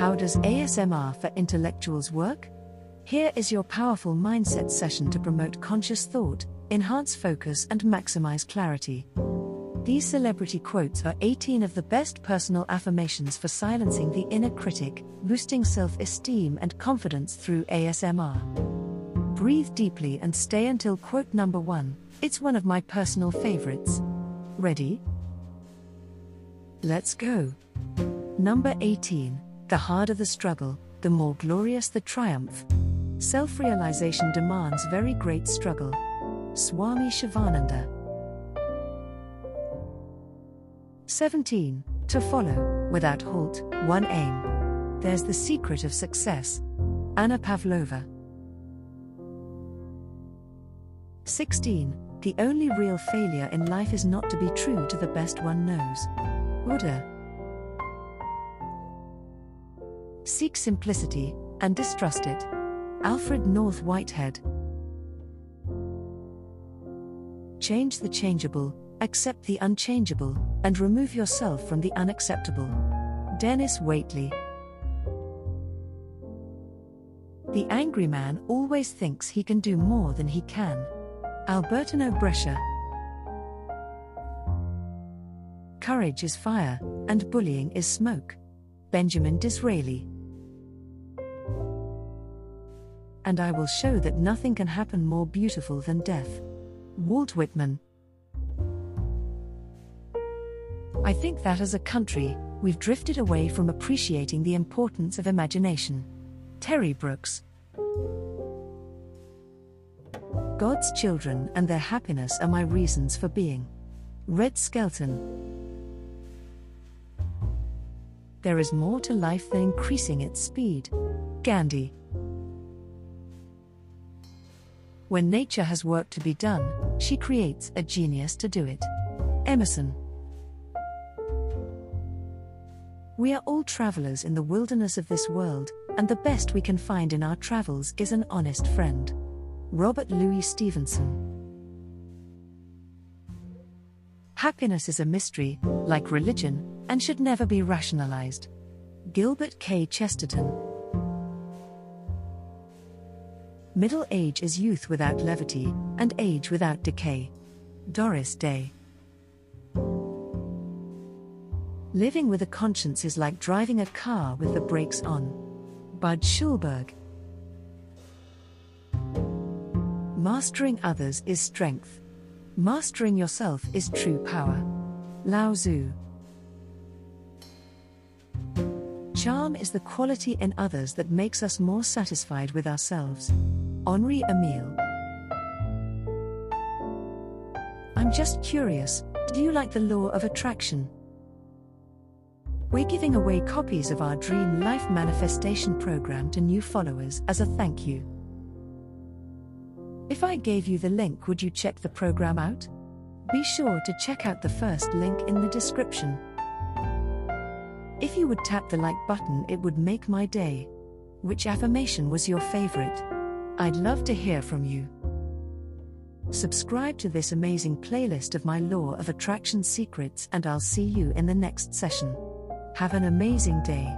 How does ASMR for intellectuals work? Here is your powerful mindset session to promote conscious thought, enhance focus, and maximize clarity. These celebrity quotes are 18 of the best personal affirmations for silencing the inner critic, boosting self esteem and confidence through ASMR. Breathe deeply and stay until quote number one. It's one of my personal favorites. Ready? Let's go. Number 18 The harder the struggle, the more glorious the triumph. Self realization demands very great struggle. Swami Shivananda. 17. To follow, without halt, one aim. There's the secret of success. Anna Pavlova. 16. The only real failure in life is not to be true to the best one knows. Buddha. Seek simplicity and distrust it. Alfred North Whitehead. Change the changeable, accept the unchangeable, and remove yourself from the unacceptable. Dennis Waitley. The angry man always thinks he can do more than he can. Albertano Brescia. Courage is fire, and bullying is smoke. Benjamin Disraeli. And I will show that nothing can happen more beautiful than death. Walt Whitman. I think that as a country, we've drifted away from appreciating the importance of imagination. Terry Brooks. God's children and their happiness are my reasons for being. Red Skelton. There is more to life than increasing its speed. Gandhi. When nature has work to be done, she creates a genius to do it. Emerson. We are all travelers in the wilderness of this world, and the best we can find in our travels is an honest friend. Robert Louis Stevenson. Happiness is a mystery, like religion, and should never be rationalized. Gilbert K. Chesterton. Middle age is youth without levity, and age without decay. Doris Day. Living with a conscience is like driving a car with the brakes on. Budd Schulberg. Mastering others is strength. Mastering yourself is true power. Lao Tzu. Charm is the quality in others that makes us more satisfied with ourselves. Henri Amiel. I'm just curious do you like the law of attraction? We're giving away copies of our Dream Life Manifestation program to new followers as a thank you. If I gave you the link, would you check the program out? Be sure to check out the first link in the description. If you would tap the like button, it would make my day. Which affirmation was your favorite? I'd love to hear from you. Subscribe to this amazing playlist of my Law of Attraction secrets, and I'll see you in the next session. Have an amazing day.